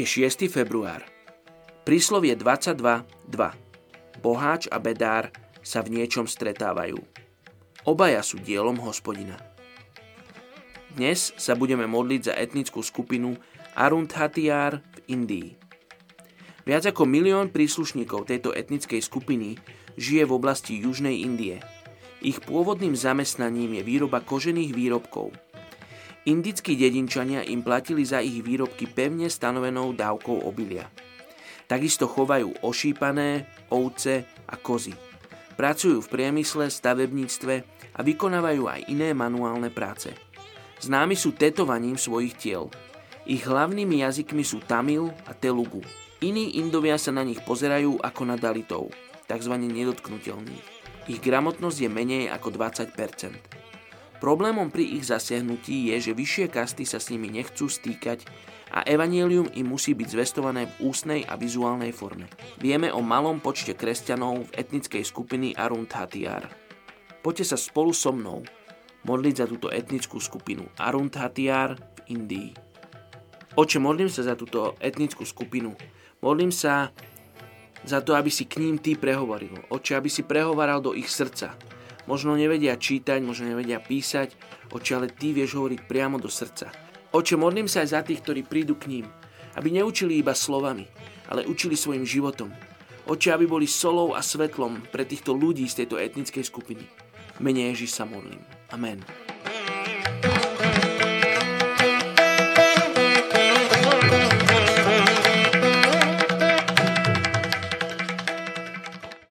Je 6. február. Príslovie 22.2. Boháč a bedár sa v niečom stretávajú. Obaja sú dielom hospodina. Dnes sa budeme modliť za etnickú skupinu Arundhatiar v Indii. Viac ako milión príslušníkov tejto etnickej skupiny žije v oblasti Južnej Indie. Ich pôvodným zamestnaním je výroba kožených výrobkov – Indickí dedinčania im platili za ich výrobky pevne stanovenou dávkou obilia. Takisto chovajú ošípané, ovce a kozy. Pracujú v priemysle, stavebníctve a vykonávajú aj iné manuálne práce. Známi sú tetovaním svojich tiel. Ich hlavnými jazykmi sú Tamil a Telugu. Iní Indovia sa na nich pozerajú ako na Dalitov, tzv. nedotknutelných. Ich gramotnosť je menej ako 20 Problémom pri ich zasiahnutí je, že vyššie kasty sa s nimi nechcú stýkať a evanielium im musí byť zvestované v ústnej a vizuálnej forme. Vieme o malom počte kresťanov v etnickej skupiny Arunt Hatiar. Poďte sa spolu so mnou modliť za túto etnickú skupinu Arunt Hatiar v Indii. Oče, modlím sa za túto etnickú skupinu. Modlím sa za to, aby si k ním Ty prehovoril. Oče, aby si prehovaral do ich srdca Možno nevedia čítať, možno nevedia písať, oče, ale ty vieš hovoriť priamo do srdca. Oče, modlím sa aj za tých, ktorí prídu k ním, aby neučili iba slovami, ale učili svojim životom. Oče, aby boli solou a svetlom pre týchto ľudí z tejto etnickej skupiny. Mene Ježiš sa modlím. Amen.